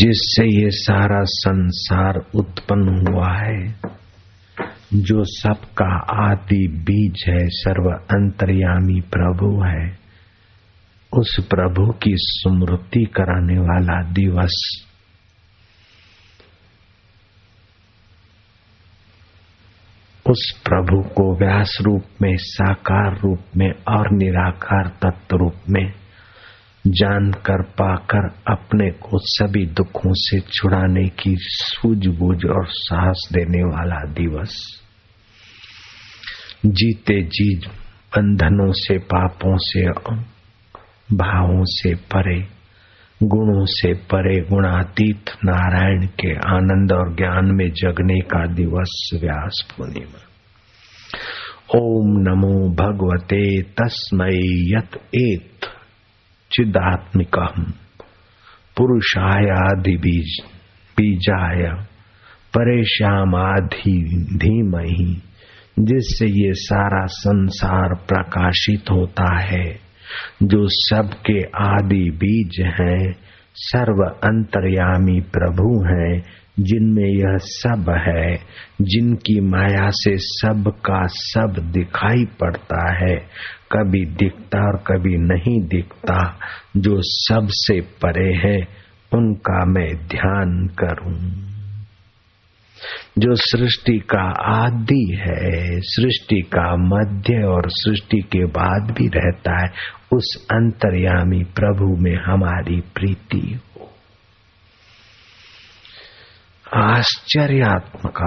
जिससे ये सारा संसार उत्पन्न हुआ है, जो सबका आदि बीज है, सर्व अंतर्यामी प्रभु है, उस प्रभु की स्मृति कराने वाला दिवस। उस प्रभु को व्यास रूप में, साकार रूप में और निराकार तत्व रूप में जानकर पाकर अपने को सभी दुखों से छुड़ाने की सूझबूझ और साहस देने वाला दिवस। जीते जी बंधनों से, पापों से, भावों से परे, गुणों से परे, गुणातीत नारायण के आनंद और ज्ञान में जगने का दिवस व्यास पूर्णिमा। ओम नमो भगवते तस्मय यत एत। चिदात्मिक आदि बीज बीजाय। परेशामाधि धीमही, जिससे ये सारा संसार प्रकाशित होता है। जो सबके आदि बीज हैं, सर्व अंतर्यामी प्रभु हैं, जिनमें यह सब है, जिनकी माया से सब का सब दिखाई पड़ता है। कभी दिखता और कभी नहीं दिखता। जो सबसे परे है, उनका मैं ध्यान करूँ। जो सृष्टि का आदि है, सृष्टि का मध्य और सृष्टि के बाद भी रहता है, उस अंतर्यामी प्रभु में हमारी प्रीति हो आश्चर्यात्मक।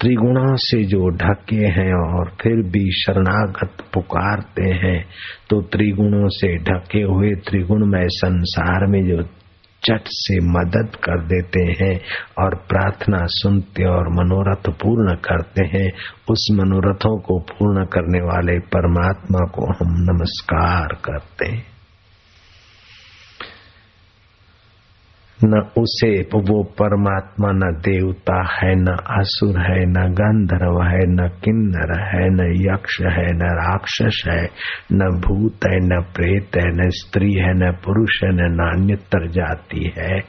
त्रिगुणों से जो ढके हैं और फिर भी शरणागत पुकारते हैं तो त्रिगुणों से ढके हुए त्रिगुणमय संसार में जो चट से मदद कर देते हैं और प्रार्थना सुनते और मनोरथ पूर्ण करते हैं, उस मनोरथों को पूर्ण करने वाले परमात्मा को हम नमस्कार करते हैं। न उसे वो परमात्मा न देवता है न असुर है न गंधर्व है न किन्नर है न यक्ष है न राक्षस है न भूत है न प्रेत है न स्त्री है न पुरुष है न नान्यतर जाति है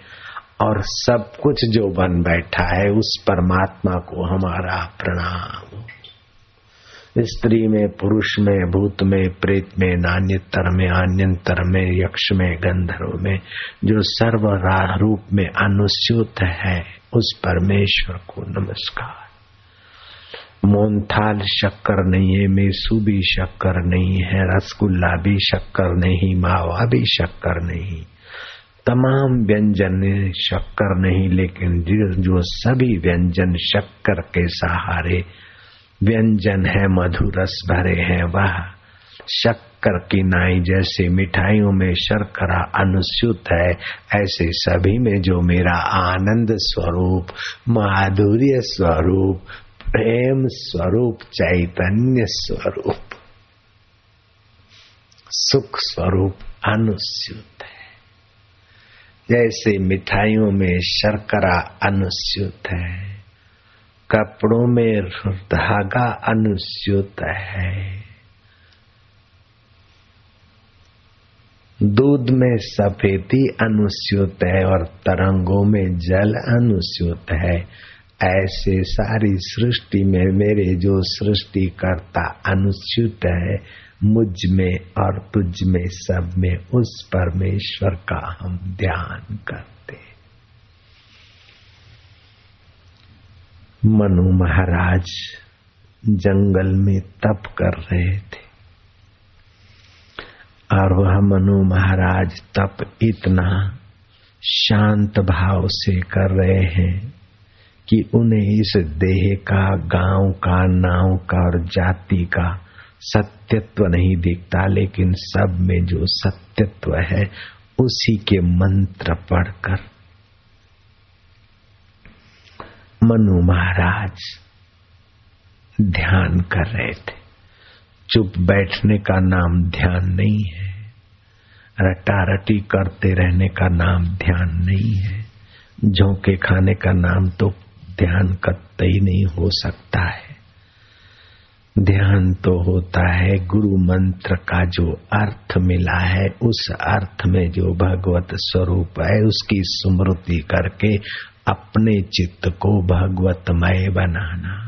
और सब कुछ जो बन बैठा है उस परमात्मा को हमारा प्रणाम स्त्री में, पुरुष में, भूत में, प्रेत में, नान्यतर में आन्यंतर में, यक्ष में, गंधर्व में, जो सर्व रूप में अनुस्यूत है, उस परमेश्वर को नमस्कार। मोनथाल शक्कर नहीं है, मेसू भी शक्कर नहीं है, रसगुल्ला भी शक्कर नहीं, मावा भी शक्कर नहीं। तमाम व्यंजन शक्कर नहीं, लेकिन जो सभी व्यंजन शक्कर के सहारे व्यंजन है, मधुरस भरे हैं वह। शक्कर की नाई जैसे मिठाइयों में शर्करा अनुस्यूत है, ऐसे सभी में जो मेरा आनंद स्वरूप, माधुर्य स्वरूप, प्रेम स्वरूप, चैतन्य स्वरूप, सुख स्वरूप अनुस्यूत है। जैसे मिठाइयों में शर्करा अनुस्यूत है। कपड़ों में धागा अनुस्यूत है। दूध में सफेदी अनुस्यूत है और तरंगों में जल अनुस्यूत है। ऐसे सारी सृष्टि में मेरे जो सृष्टि करता अनुस्यूत है, मुझमें और तुझ में सब में उस परमेश्वर का हम ध्यान करते मनु महाराज जंगल में तप कर रहे थे। और वह मनु महाराज तप इतना शांत भाव से कर रहे हैं कि उन्हें इस देह का, गाँव का, नाव का और जाति का सत्यत्व नहीं दिखता, लेकिन सब में जो सत्यत्व है, उसी के मंत्र पढ़कर मनु महाराज, ध्यान कर रहे थे। चुप बैठने का नाम ध्यान नहीं है। रटा रटी करते रहने का नाम ध्यान नहीं है। झोंके खाने का नाम तो ध्यान कतई नहीं हो सकता है। ध्यान तो होता है गुरु मंत्र का जो अर्थ मिला है, उस अर्थ में जो भगवत स्वरूप है, उसकी स्मृति करके अपने चित्त को भगवतमय बनाना।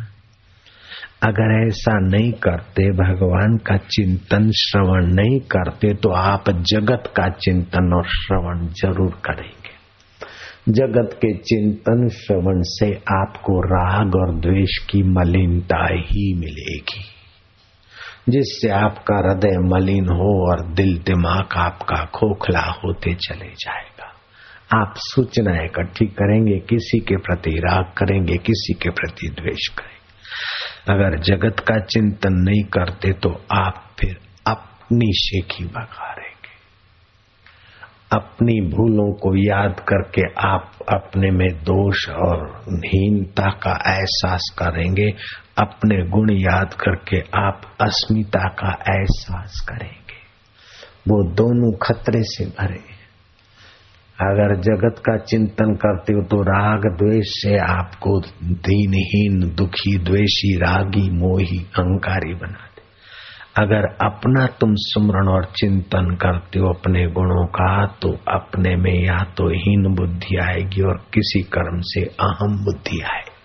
अगर ऐसा नहीं करते, भगवान का चिंतन श्रवण नहीं करते तो आप जगत का चिंतन और श्रवण ज़रूर करेंगे। जगत के चिंतन श्रवण से आपको राग और द्वेष की मलिनता ही मिलेगी। जिससे आपका हृदय मलिन हो और दिल दिमाग आपका खोखला होते चले जाएगा। आप सूचना इकट्ठी करेंगे, किसी के प्रति राग करेंगे, किसी के प्रति द्वेष करेंगे। अगर जगत का चिंतन नहीं करते तो आप फिर अपनी शेखी बघारेंगे अपनी भूलों को याद करके आप अपने में दोष और हीनता का एहसास करेंगे, अपने गुण याद करके आप अस्मिता का एहसास करेंगे। वो दोनों खतरे से भरे अगर जगत का चिंतन करते हो तो राग द्वेष से आपको दीनहीन, दुखी, द्वेषी, रागी, मोही, अहंकारी बना दे। अगर अपना तुम सुमरण और चिंतन करते हो अपने गुणों का तो अपने में या तो हीन बुद्धि आएगी और किसी कर्म से अहम बुद्धि आएगी।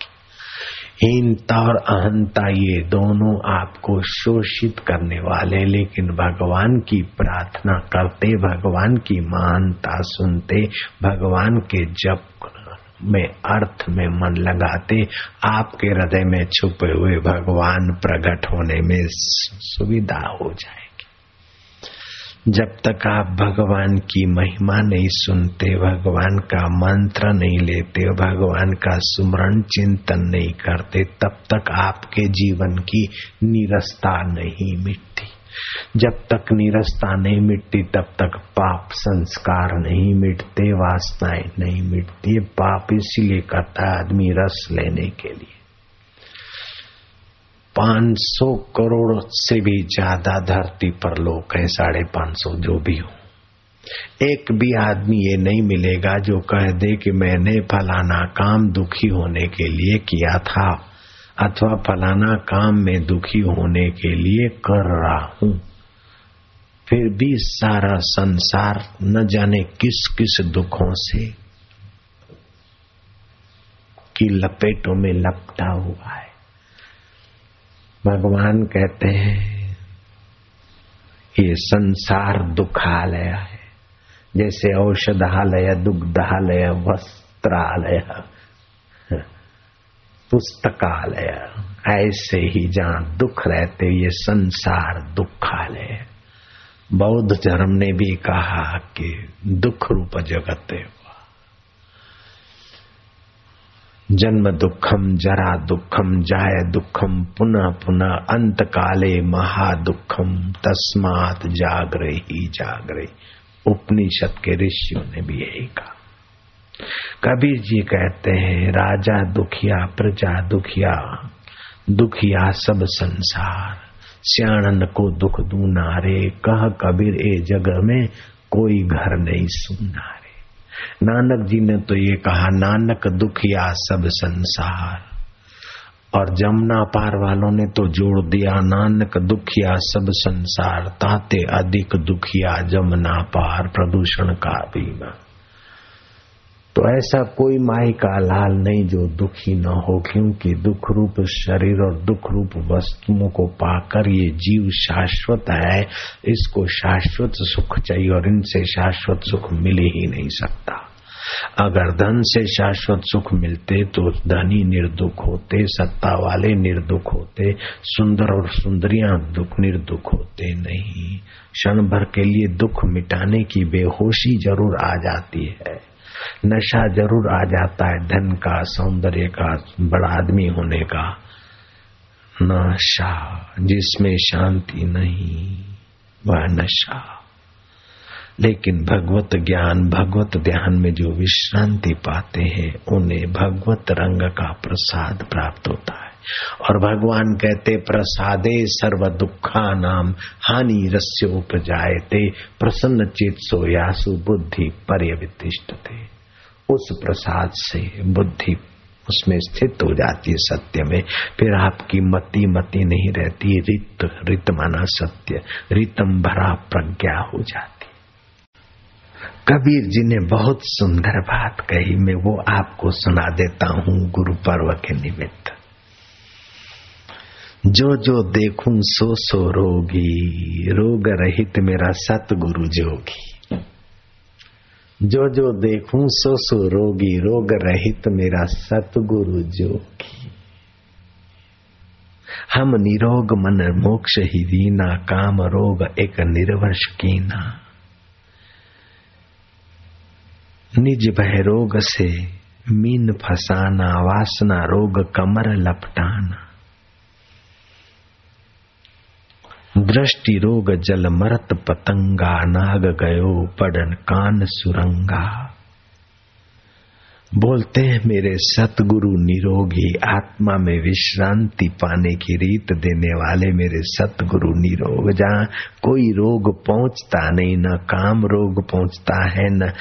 हीनता और अहंता ये दोनों आपको शोषित करने वाले लेकिन भगवान की प्रार्थना करते, भगवान की महानता सुनते, भगवान के जप में अर्थ में मन लगाते, आपके हृदय में छुपे हुए भगवान प्रकट होने में सुविधा हो जाए। जब तक आप भगवान की महिमा नहीं सुनते, भगवान का मंत्र नहीं लेते, भगवान का सुमरण चिंतन नहीं करते, तब तक आपके जीवन की निरस्ता नहीं मिटती। जब तक निरस्ता नहीं मिटती, तब तक पाप संस्कार नहीं मिटते, वासनाएँ नहीं मिटती। पाप इसीलिए करता आदमी रस लेने के लिए। पाँच सौ करोड़ से भी ज़्यादा धरती पर लोग हैं, साढ़े पाँच सौ जो भी हो। एक भी आदमी ये नहीं मिलेगा जो कह दे कि मैंने फलाना काम दुखी होने के लिए किया था, अथवा फलाना काम में दुखी होने के लिए कर रहा हूँ। फिर भी सारा संसार न जाने किस किस दुखों से की लपेटों में लपटा हुआ है। भगवान कहते हैं, ये संसार दुखालय है। जैसे औषधालय, दुग्धालय, वस्त्रालय, पुस्तकालय, ऐसे ही जहाँ दुख रहते, ये संसार दुखालय बौद्ध धर्म ने भी कहा कि दुख रूप जगत है। जन्म दुखम, जरा दुखम, जाय दुखम, पुनः पुनः अंत काले महादुखम, तस्मात जागरे ही जागरे उपनिषद के ऋषियों ने भी यही कहा। कबीर जी कहते हैं, राजा दुखिया, प्रजा दुखिया दुखिया सब संसार। सियाणन को दुख दूनारे कह कबीर, ए जग में कोई घर नहीं सुनना नानक जी ने तो ये कहा, नानक दुखिया सब संसार। और जमुना पार वालों ने तो जोड़ दिया, नानक दुखिया सब संसार, ताते अधिक दुखिया जमुना पार, प्रदूषण का बीमा। तो ऐसा कोई माई का लाल नहीं जो दुखी न हो, क्योंकि दुख रूप शरीर और दुख रूप वस्तुओं को पाकर ये जीव शाश्वत है। इसको शाश्वत सुख चाहिए और इनसे शाश्वत सुख मिल ही नहीं सकता। अगर धन से शाश्वत सुख मिलते तो धनी निर्दुख होते, सत्ता वाले निर्दुख होते, सुंदर और सुंदरियाँ दुख निर्दुख होते नहीं। क्षण भर के लिए दुख मिटाने की बेहोशी ज़रूर आ जाती है। नशा ज़रूर आ जाता है, धन का, सौंदर्य का, बड़ा आदमी होने का। नशा, जिसमें शांति नहीं, वह नशा। लेकिन भगवत ज्ञान, भगवत ध्यान में जो विश्रांति पाते हैं, उन्हें भगवत रंग का प्रसाद प्राप्त होता है। और भगवान कहते, प्रसादे सर्व दुखा नाम हानि रस्य उपजायते प्रसन्न चित सोयासु बुद्धि पर्यवितिष्ठ थे उस प्रसाद से बुद्धि उसमें स्थित हो जाती है सत्य में। फिर आपकी मति मति नहीं रहती, रित रित माना सत्य, रितम भरा प्रज्ञा हो जाती। कबीर जी ने बहुत सुंदर बात कही, मैं वो आपको सुना देता हूँ गुरु पर्व के निमित्त। जो जो देखूँ सो सो रोगी, रोग रहित मेरा सतगुरु जोगी। जो जो देखूँ सो सो रोगी, रोग रहित मेरा सतगुरु जोगी हम निरोग मन मोक्ष ही दीना काम रोग एक निर्वश कीना। निज भय रोग से मीन फसाना, वासना रोग कमर लपटाना। दृष्टि रोग जल मरत पतंगा, नाग गयो पड़न कान सुरंगा। बोलते हैं, मेरे सतगुरु निरोगी, आत्मा में विश्रांति पाने की रीत देने वाले मेरे सतगुरु निरोग। जहाँ कोई रोग पहुँचता नहीं, न काम रोग पहुँचता है, न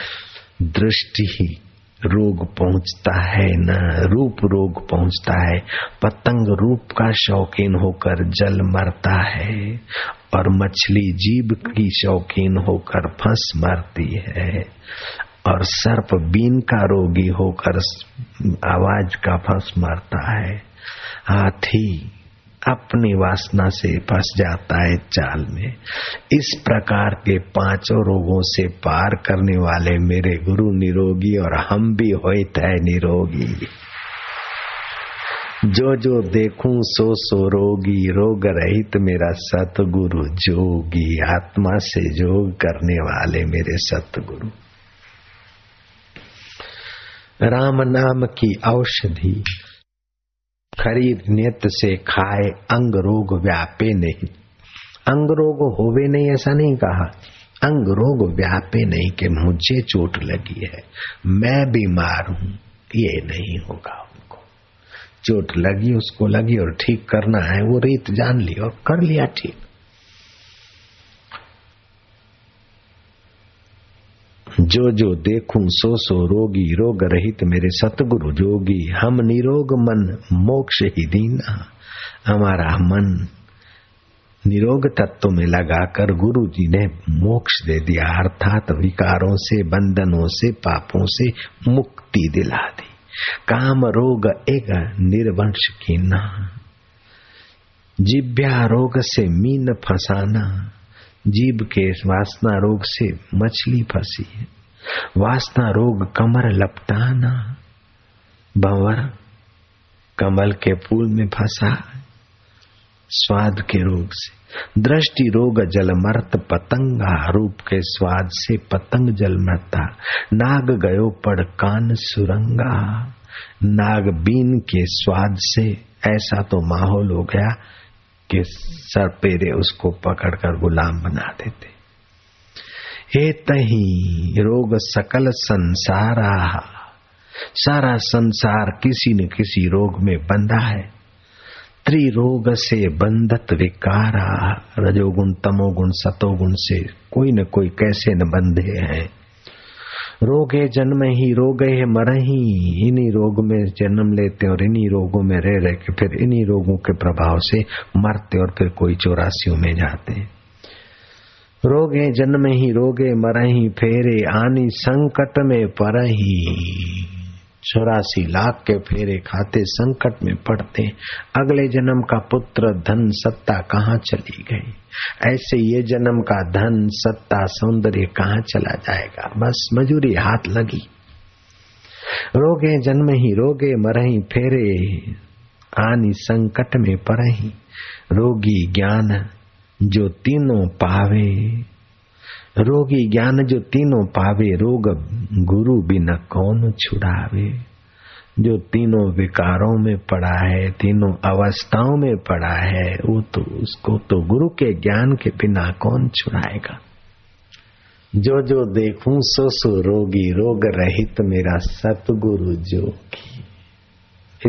दृष्टि रोग पहुँचता है न? रूप रोग पहुँचता है। पतंग रूप का शौकीन होकर जल मरता है। और मछली जीव की शौकीन होकर फंस मरती है। और सर्प बीन का रोगी होकर आवाज़ का फंस मरता है। हाथी अपनी वासना से फंस जाता है चाल में। इस प्रकार के पाँचों रोगों से पार करने वाले मेरे गुरु निरोगी और हम भी होत है निरोगी। जो जो देखूँ सो सो रोगी, रोग रहित मेरा सतगुरु जोगी, आत्मा से जोग करने वाले मेरे सतगुरु। राम नाम की औषधि खरीद नियत से खाए अंग रोग व्यापे नहीं। अंग रोग होवे नहीं ऐसा नहीं कहा। अंग रोग व्यापे नहीं कि मुझे चोट लगी है। मैं बीमार हूँ, ये नहीं होगा उनको। चोट लगी, उसको लगी और ठीक करना है, वो रीत जान ली और कर लिया ठीक। जो जो देखूँ सो सो रोगी, रोग रहित मेरे सतगुरु जोगी। हम निरोग मन, मोक्ष ही दीना। हमारा मन निरोग तत्व में लगाकर गुरु जी ने मोक्ष दे दिया, अर्थात विकारों से, बंधनों से, पापों से मुक्ति दिला दी। काम रोग एक निर्वंश की ना जिब्या रोग से मीन फसाना। जीव के वासना रोग से मछली फंसी है। वासना रोग कमर लपटाना। भंवर कमल के फूल में फंसा स्वाद के रोग से। दृष्टि रोग जल मरत पतंगा। रूप के स्वाद से पतंग जल मरता। नाग गयो पड़ कान सुरंगा। नाग बीन के स्वाद से ऐसा तो माहौल हो गया। कि सरपेरे उसको पकड़कर गुलाम बना देते। हे तही, रोग सकल संसारा। सारा संसार किसी न किसी रोग में बंधा है। त्रिरोग से बंधत विकारा। रजोगुण, तमोगुण, सतोगुण से कोई न कोई कैसे न बंधे हैं। रोगे जन्म ही रोग है मर ही इन्हीं रोग में जन्म लेते और इन्हीं रोगों में रह रहे के फिर इन्हीं रोगों के प्रभाव से मरते और फिर कोई चौरासियों में जाते हैं। रोगे जन्म ही रोगे मरही, फेरे आनी संकट में परही। चौरासी लाख के फेरे खाते संकट में पड़ते। अगले जन्म का पुत्र धन सत्ता कहाँ चली गई? ऐसे ये जन्म का धन सत्ता सौंदर्य कहाँ चला जाएगा? बस मजूरी हाथ लगी। रोगे जन्म ही रोगे मरही फेरे आनी संकट में परही। रोगी ज्ञान जो तीनों पावे। रोगी ज्ञान जो तीनों पावे, रोग गुरु बिना कौन छुड़ावे? जो तीनों विकारों में पड़ा है, तीनों अवस्थाओं में पड़ा है, वो तो उसको तो गुरु के ज्ञान के बिना कौन छुड़ाएगा? जो जो देखूँ, सो सो रोगी, रोग रहित मेरा सतगुरु जोगी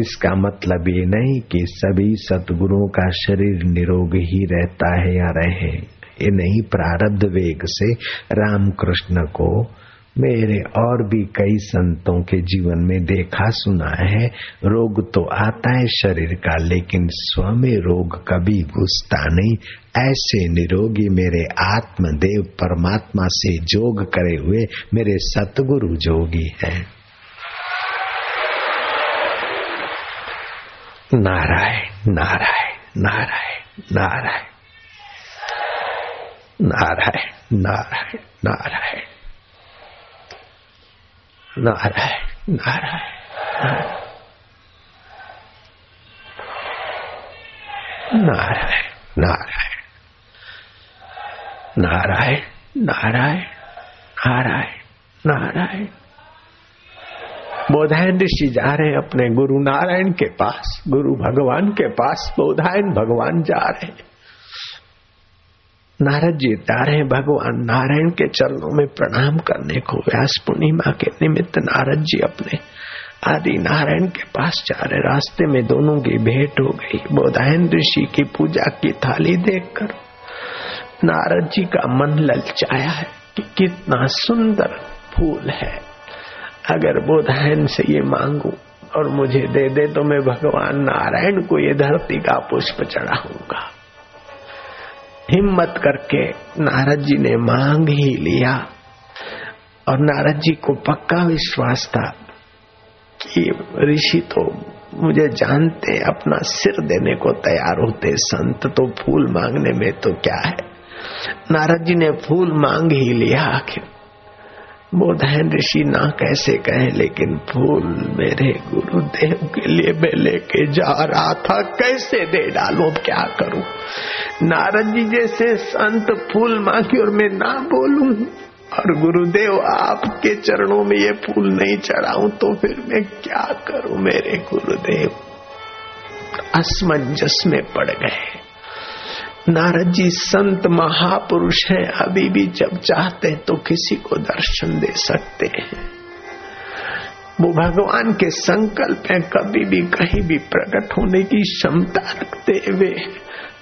इसका मतलब ये नहीं कि सभी सतगुरुओं का शरीर निरोग ही रहता है या रहे। नहीं, प्रारब्ध वेग से रामकृष्ण को मेरे और भी कई संतों के जीवन में देखा सुना है। रोग तो आता है शरीर का, लेकिन स्व में रोग कभी घुसता नहीं। ऐसे निरोगी मेरे आत्मदेव परमात्मा से जोग करे हुए मेरे सतगुरु जोगी हैं। नारायण नारायण नारायण नारायण। नारायण नारायण नारायण। नारायण नारायण। नारायण नारायण। नारायण नारायण नारायण नारायण। बोधायन ऋषि जा रहे अपने गुरु नारायण के पास, गुरु भगवान के पास बोधायन भगवान जा रहे नारद जी रहे भगवान नारायण के चरणों में प्रणाम करने को व्यास पूर्णिमा के निमित्त नारद जी अपने आदि नारायण के पास जा रहे। रास्ते में दोनों की भेंट हो गई। बोधायन ऋषि की पूजा की थाली देखकर नारद जी का मन ललचाया है कि कितना सुंदर फूल है। अगर बोधायन से ये मांगू और मुझे दे दे तो मैं भगवान नारायण को ये धरती का पुष्प चढ़ाऊँगा। हिम्मत करके नारद जी ने मांग ही लिया। और नारद जी को पक्का विश्वास था कि ऋषि तो मुझे जानते, अपना सिर देने को तैयार होते। संत तो फूल मांगने में तो क्या है? नारद जी ने फूल मांग ही लिया आखिर। बोधायन ऋषि ना कैसे कहे, लेकिन फूल मेरे गुरुदेव के लिए मैं लेके जा रहा था। कैसे दे डालो, क्या करूँ? नारद जी जैसे संत फूल मांगी और मैं ना बोलूँ, और गुरुदेव आपके चरणों में ये फूल नहीं चढ़ाऊं तो फिर मैं क्या करूँ मेरे गुरुदेव? असमंजस में पड़ गए। नारद जी संत महापुरुष हैं, अभी भी जब चाहते हैं तो किसी को दर्शन दे सकते हैं। वो भगवान के संकल्प हैं, कभी भी, कहीं भी प्रकट होने की क्षमता रखते हुए।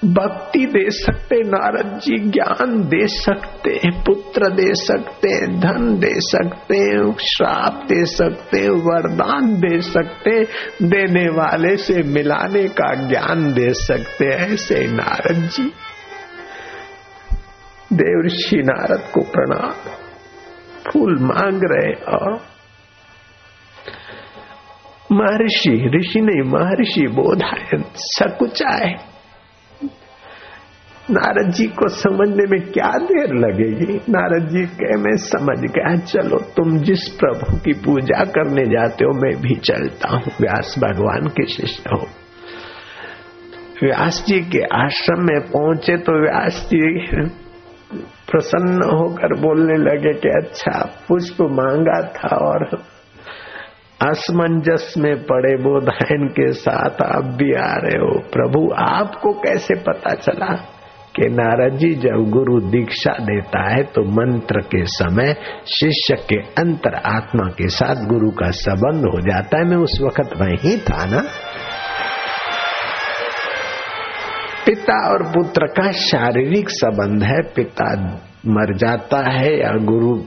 भक्ति दे सकते, नारद जी ज्ञान दे सकते, पुत्र दे सकते, धन दे सकते, श्राप दे सकते, वरदान दे सकते, देने वाले से मिलाने का ज्ञान दे सकते, ऐसे नारद जी। देवर्षि नारद को प्रणाम। फूल मांग रहे और महर्षि, ऋषि नहीं, महर्षि बोधायन सकुचाए नारद जी को समझने में क्या देर लगेगी? नारद जी कहे, मैं समझ गया, चलो, तुम जिस प्रभु की पूजा करने जाते हो, मैं भी चलता हूँ, व्यास भगवान के शिष्य हो। व्यास जी के आश्रम में पहुँचे तो व्यास जी प्रसन्न होकर बोलने लगे कि अच्छा पुष्प मांगा था और असमंजस में पड़े बोधायन के साथ आप भी आ रहे हो। प्रभु, आपको कैसे पता चला कि नारद जी जब गुरु दीक्षा देता है तो मंत्र के समय शिष्य के अंतर आत्मा के साथ गुरु का संबंध हो जाता है। मैं उस वक्त वही था ना? पिता और पुत्र का शारीरिक संबंध है। पिता मर जाता है या गुरु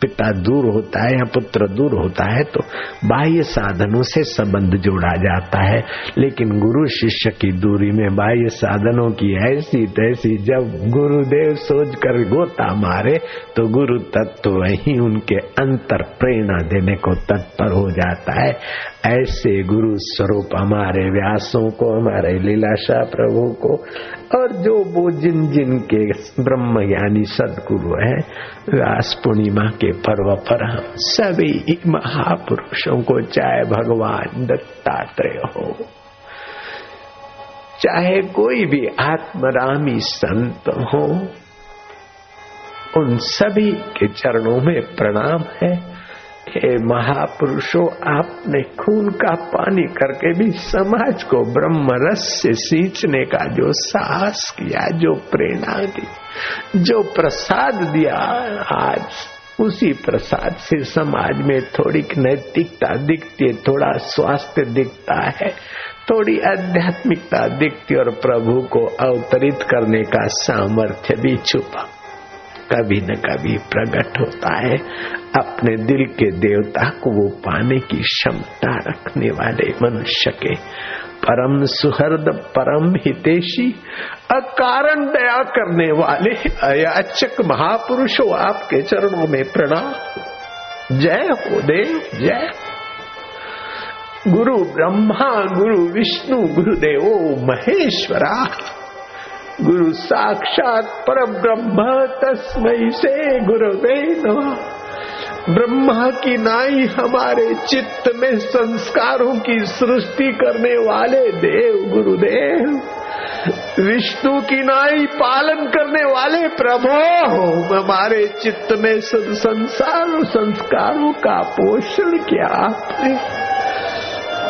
पिता दूर होता है या पुत्र दूर होता है तो बाह्य साधनों से संबंध जोड़ा जाता है। लेकिन गुरु शिष्य की दूरी में बाह्य साधनों की ऐसी तैसी, जब गुरुदेव सोच कर गोता मारे तो गुरु तत्व वही उनके अंतर प्रेरणा देने को तत्पर हो जाता है। ऐसे गुरु स्वरूप हमारे व्यासों को, हमारे लीलाशाह प्रभु को, और जो वो जिन जिन के ब्रह्म ज्ञानी सदगुरु है, व्यास पूर्णिमा के पर्व पर हम सभी महापुरुषों को चाहे भगवान दत्तात्रेय हो, चाहे कोई भी आत्मरामी संत हो, उन सभी के चरणों में प्रणाम है। हे महापुरुषों, आपने खून का पानी करके भी समाज को ब्रह्म रस से सींचने का जो साहस किया, जो प्रेरणा दी, जो प्रसाद दिया, आज उसी प्रसाद से समाज में थोड़ी नैतिकता दिखती है, थोड़ा स्वास्थ्य दिखता है, थोड़ी आध्यात्मिकता दिखती और प्रभु को अवतरित करने का सामर्थ्य भी छुपा। कभी न कभी प्रकट होता है। अपने दिल के देवता को वो पाने की क्षमता रखने वाले मनुष्य के परम सुहृद, परम हितेशी, अकारण दया करने वाले अयाचक महापुरुषो आपके चरणों में प्रणाम। जय हो देव, जय। गुरु ब्रह्मा, गुरु विष्णु, गुरुदेव, महेश्वरा। गुरु साक्षात पर ब्रह्म तस्मय से गुरुवे ब्रह्मा की नाई हमारे चित्त में संस्कारों की सृष्टि करने वाले देव गुरुदेव। विष्णु की नाई पालन करने वाले प्रभो हमारे चित्त में संसार संस्कारों का पोषण किया आपने।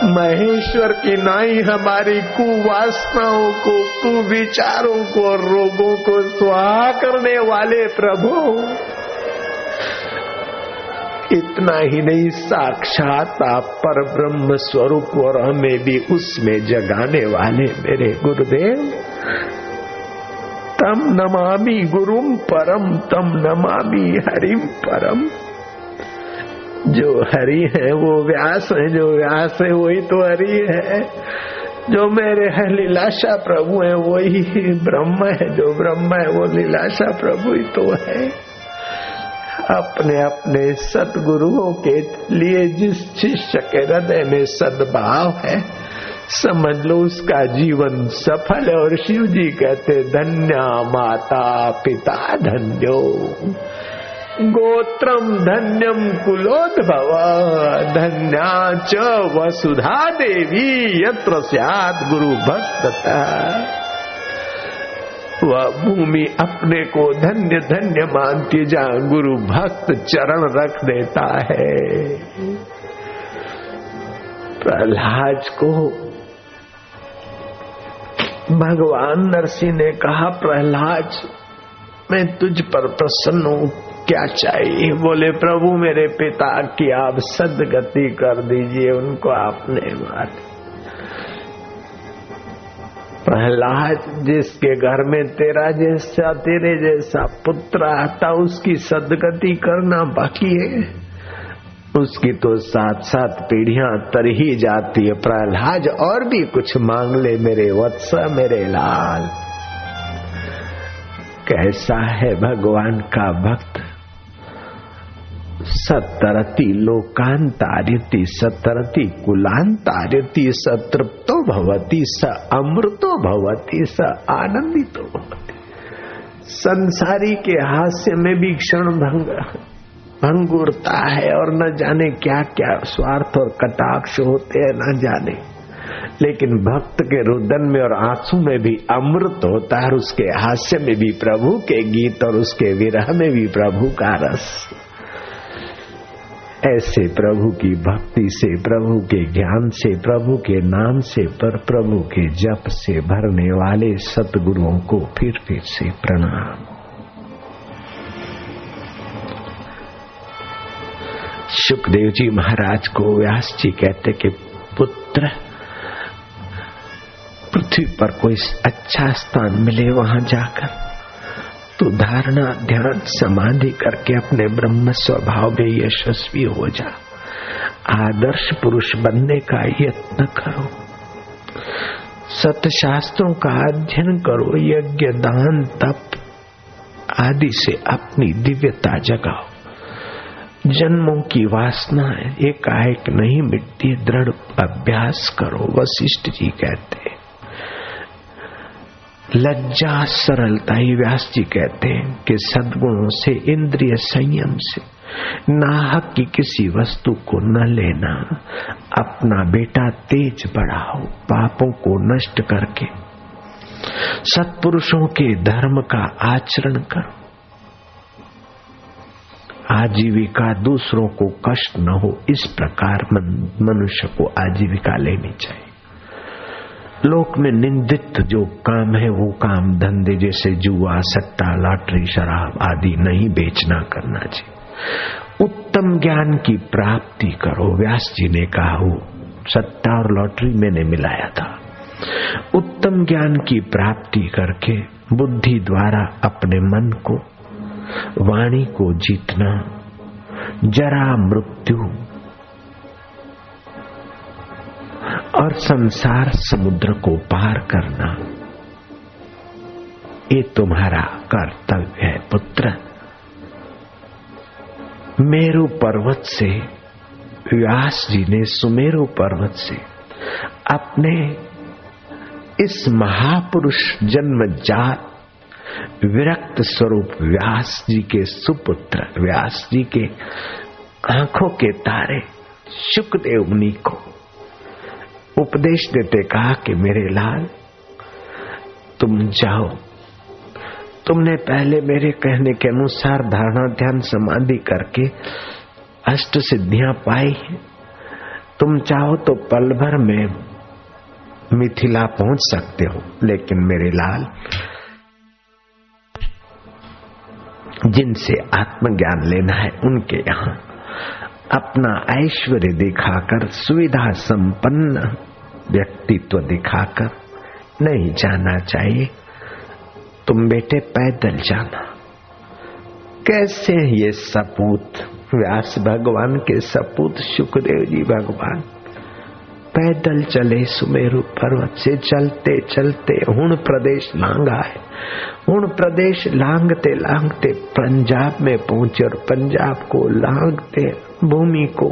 महेश्वर की नाई हमारी कुवासनाओं को, कुविचारों को और रोगों को स्वाहा करने वाले प्रभु। इतना ही नहीं, साक्षात आप पर ब्रह्म स्वरूप और हमें भी उसमें जगाने वाले मेरे गुरुदेव। तम नमामि गुरुम परम, तम नमामि हरिम परम। जो हरि है, वो व्यास है, जो व्यास है, वही तो हरि है। जो मेरे है, लीलाशा प्रभु है, वही ब्रह्म है। जो ब्रह्म है, वो लीलाशा प्रभु ही तो है। अपने अपने सदगुरुओं के लिए जिस शिष्य के हृदय में सद्भाव है, समझ लो उसका जीवन सफल है। और शिव जी कहते, धन्या माता पिता धन्यो। गोत्रम धन्यम कुलोद्भव धन्या च वसुधा देवी, यत्र स्याद गुरु भक्त वह भूमि अपने को धन्य धन्य मानती जहाँ गुरु भक्त चरण रख देता है। प्रहलाद को भगवान नरसिंह ने कहा, प्रहलाद, मैं तुझ पर प्रसन्न हूँ। क्या चाहिए? बोले, प्रभु, मेरे पिता की आप सदगति कर दीजिए, उनको आपने मार प्रहलाद जिसके घर में तेरा जैसा, तेरे जैसा पुत्र आता, उसकी सदगति करना बाकी है। उसकी तो साथ साथ पीढ़ियाँ तर ही जाती है। प्रहलाद और भी कुछ मांग ले, मेरे वत्स, मेरे लाल। कैसा है भगवान का भक्त? सतरती लोकांतार्यति सतरती कुलांतार्यति सतृप्तो भवती, स अमृतो भवती, स आनंदितो भवती। संसारी के हास्य में भी क्षण भंग, भंगुरता है और न जाने क्या क्या स्वार्थ और कटाक्ष होते हैं, न जाने। लेकिन भक्त के रुदन में और आँसू में भी अमृत होता है उसके हास्य में भी प्रभु के गीत और उसके विरह में भी प्रभु का रस। ऐसे प्रभु की भक्ति से, प्रभु के ज्ञान से, प्रभु के नाम से, पर प्रभु के जप से भरने वाले सतगुरुओं को फिर फिर से प्रणाम। सुखदेव जी महाराज को व्यास जी कहते कि, पुत्र, पृथ्वी पर कोई अच्छा स्थान मिले वहाँ जाकर। तो धारणा ध्यान समाधि करके अपने ब्रह्म स्वभाव में यशस्वी हो जा। आदर्श पुरुष बनने का यत्न करो। सतशास्त्रों का अध्ययन करो, यज्ञ, दान, तप आदि से अपनी दिव्यता जगाओ। जन्मों की वासना एकाएक नहीं मिटती, दृढ़ अभ्यास करो, वशिष्ठ जी कहते लज्जा सरलता ही व्यास जी कहते हैं कि सदगुणों से, इंद्रिय संयम से, नाहक की किसी वस्तु को न लेना, अपना बेटा तेज बढ़ाओ पापों को नष्ट करके, सत्पुरुषों के धर्म का आचरण करो। आजीविका दूसरों को कष्ट न हो, इस प्रकार मनुष्य को आजीविका लेनी चाहिए। लोक में निंदित जो काम है, वो काम धंधे जैसे जुआ, सट्टा, लॉटरी, शराब आदि नहीं बेचना करना चाहिए उत्तम ज्ञान की प्राप्ति करो, व्यास जी ने कहा, वो सट्टा और लॉटरी मैंने मिलाया था। उत्तम ज्ञान की प्राप्ति करके बुद्धि द्वारा अपने मन को, वाणी को जीतना, जरा मृत्यु और संसार समुद्र को पार करना, ये तुम्हारा कर्तव्य है, पुत्र। मेरु पर्वत से, व्यास जी ने सुमेरु पर्वत से अपने इस महापुरुष जन्म जात विरक्त स्वरूप व्यास जी के सुपुत्र, व्यास जी के आँखों के तारे सुखदेव मुनि को उपदेश देते, कहा कि मेरे लाल, तुम जाओ। तुमने पहले मेरे कहने के अनुसार धारणा, ध्यान, समाधि करके अष्ट सिद्धियाँ पाई तुम चाहो तो पल भर में मिथिला पहुँच सकते हो, लेकिन मेरे लाल, जिनसे आत्मज्ञान लेना है, उनके यहाँ अपना ऐश्वर्य दिखाकर, सुविधा संपन्न व्यक्तित्व दिखाकर नहीं जाना चाहिए। तुम बेटे, पैदल जाना। कैसे ये सपूत? व्यास भगवान के सपूत सुखदेव जी भगवान। पैदल चले सुमेरु पर्वत से चलते चलते हुण प्रदेश लांगा है। हुण प्रदेश लांगते लांगते पंजाब में पहुँचे और पंजाब को लांगते भूमि को,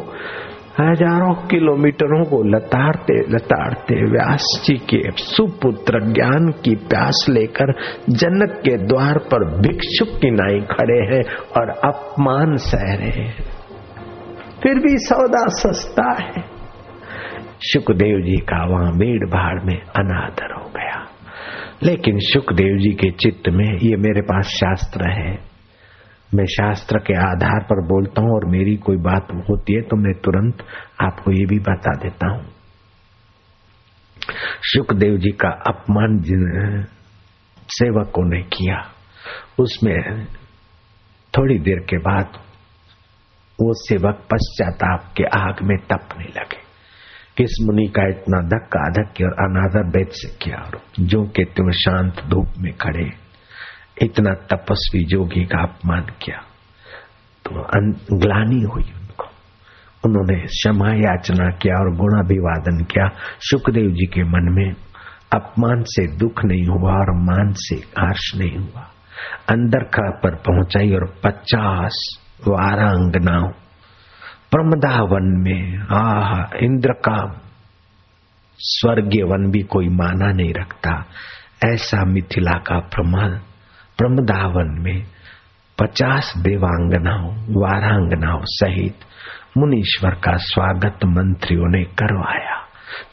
हज़ारों किलोमीटरों को लताड़ते लताड़ते व्यास जी के सुपुत्र ज्ञान की प्यास लेकर जनक के द्वार पर भिक्षुक की नाई खड़े हैं और अपमान सह रहे हैं। फिर भी सौदा सस्ता है। सुखदेव जी का वहाँ भीड़ भाड़ में अनादर हो गया। लेकिन सुखदेव जी के चित्त में ये मेरे पास शास्त्र है। मैं शास्त्र के आधार पर बोलता हूँ और मेरी कोई बात होती है तो मैं तुरंत आपको ये भी बता देता हूँ। सुखदेव जी का अपमान जिन सेवकों ने किया, उसमें थोड़ी देर के बाद वो सेवक पश्चाताप के आग में तपने लगे। किस मुनि का इतना धक्का, धक्की और अनादर बेच से किया और जो के तुम शांत धूप में खड़े, इतना तपस्वी जोगी का अपमान किया तो ग्लानी हुई उनको। उन्होंने क्षमा याचना किया और गुणाभिवादन किया। सुखदेव जी के मन में अपमान से दुख नहीं हुआ और मान से हर्ष नहीं हुआ। अंदर का पर पहुंचाई और पचास वारांगनाओं प्रमदा वन में, आह, इंद्र का स्वर्गीय वन भी कोई माना नहीं रखता। ऐसा मिथिला का प्रमाण प्रमदावन में पचास देवांगनाओं, वारांगनाओं सहित मुनीश्वर का स्वागत मंत्रियों ने करवाया।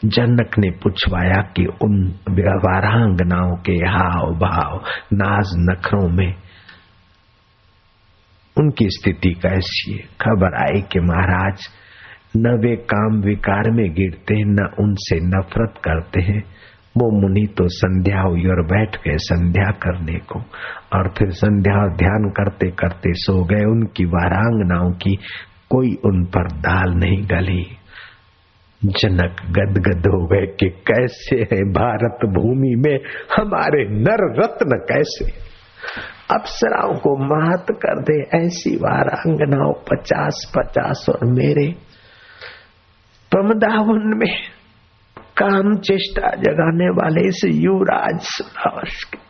जनक ने पूछवाया कि उन वारांगनाओं के हाव भाव नाज नखरों में उनकी स्थिति कैसी है खबर आई कि महाराज, न वे काम विकार में गिरते, न उनसे नफरत करते हैं। वो मुनि तो संध्या हुई और बैठ गए संध्या करने को और फिर संध्या ध्यान करते करते सो गए। उनकी वारांगनाओं की कोई उन पर दाल नहीं गली जनक गदगद हो गए कि कैसे है भारत भूमि में हमारे नर रत्न कैसे? अप्सराओं को महत कर दे, ऐसी वारांगनाओं पचास पचास और मेरे। प्रमदावन में काम चेष्टा जगाने वाले इस युवराज सुरावश के।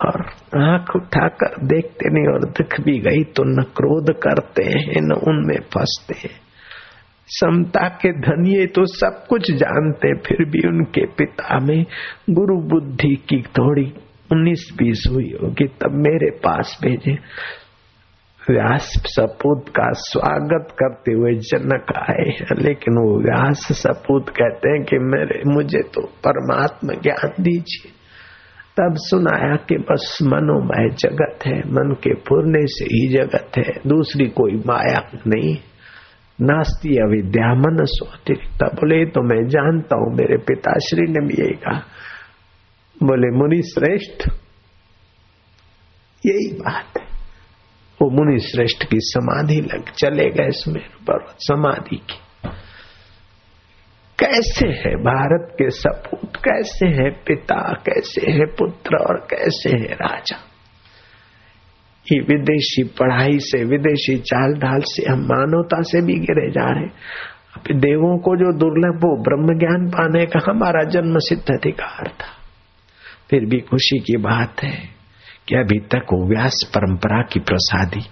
और आँख उठाकर देखते नहीं और दिख भी गई तो न क्रोध करते हैं, न उनमें फंसते हैं। समता के धनिये तो सब कुछ जानते, फिर भी उनके पिता में गुरु बुद्धि की थोड़ी उन्नीस बीस हुई होगी, तब मेरे पास भेजे। व्यास सपूत का स्वागत करते हुए जनक आए लेकिन वो व्यास सपूत कहते हैं कि मेरे, मुझे तो परमात्मा ज्ञान दीजिए। तब सुनाया कि बस मनोमय जगत है, मन के फुरने से ही जगत है, दूसरी कोई माया नहीं। नास्ती अविद्या मन स्वतिरिक्त, बोले तो मैं जानता हूँ, मेरे पिताश्री ने भी यही कहा। बोले, मुनि श्रेष्ठ? यही बात है। वो मुनि श्रेष्ठ की समाधि लग चले गए सुमेर पर्वत, समाधि की। कैसे है भारत के सपूत? कैसे है पिता? कैसे है पुत्र? और कैसे है राजा? ये विदेशी पढ़ाई से, विदेशी चाल ढाल से हम मानवता से भी गिरे जा रहे देवों को जो दुर्लभ वो ब्रह्म ज्ञान पाने का हमारा जन्म सिद्ध अधिकार था। फिर भी खुशी की बात है कि अभी तक वो व्यास परंपरा की प्रसादी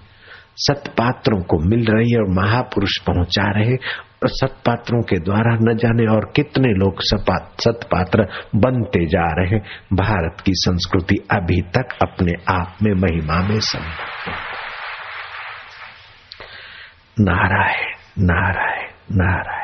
सतपात्रों को मिल रही है और महापुरुष पहुँचा रहे और सतपात्रों के द्वारा न जाने और कितने लोग सतपात्र बनते जा रहे भारत की संस्कृति अभी तक अपने आप में महिमा में सम नारायण नारायण नारायण।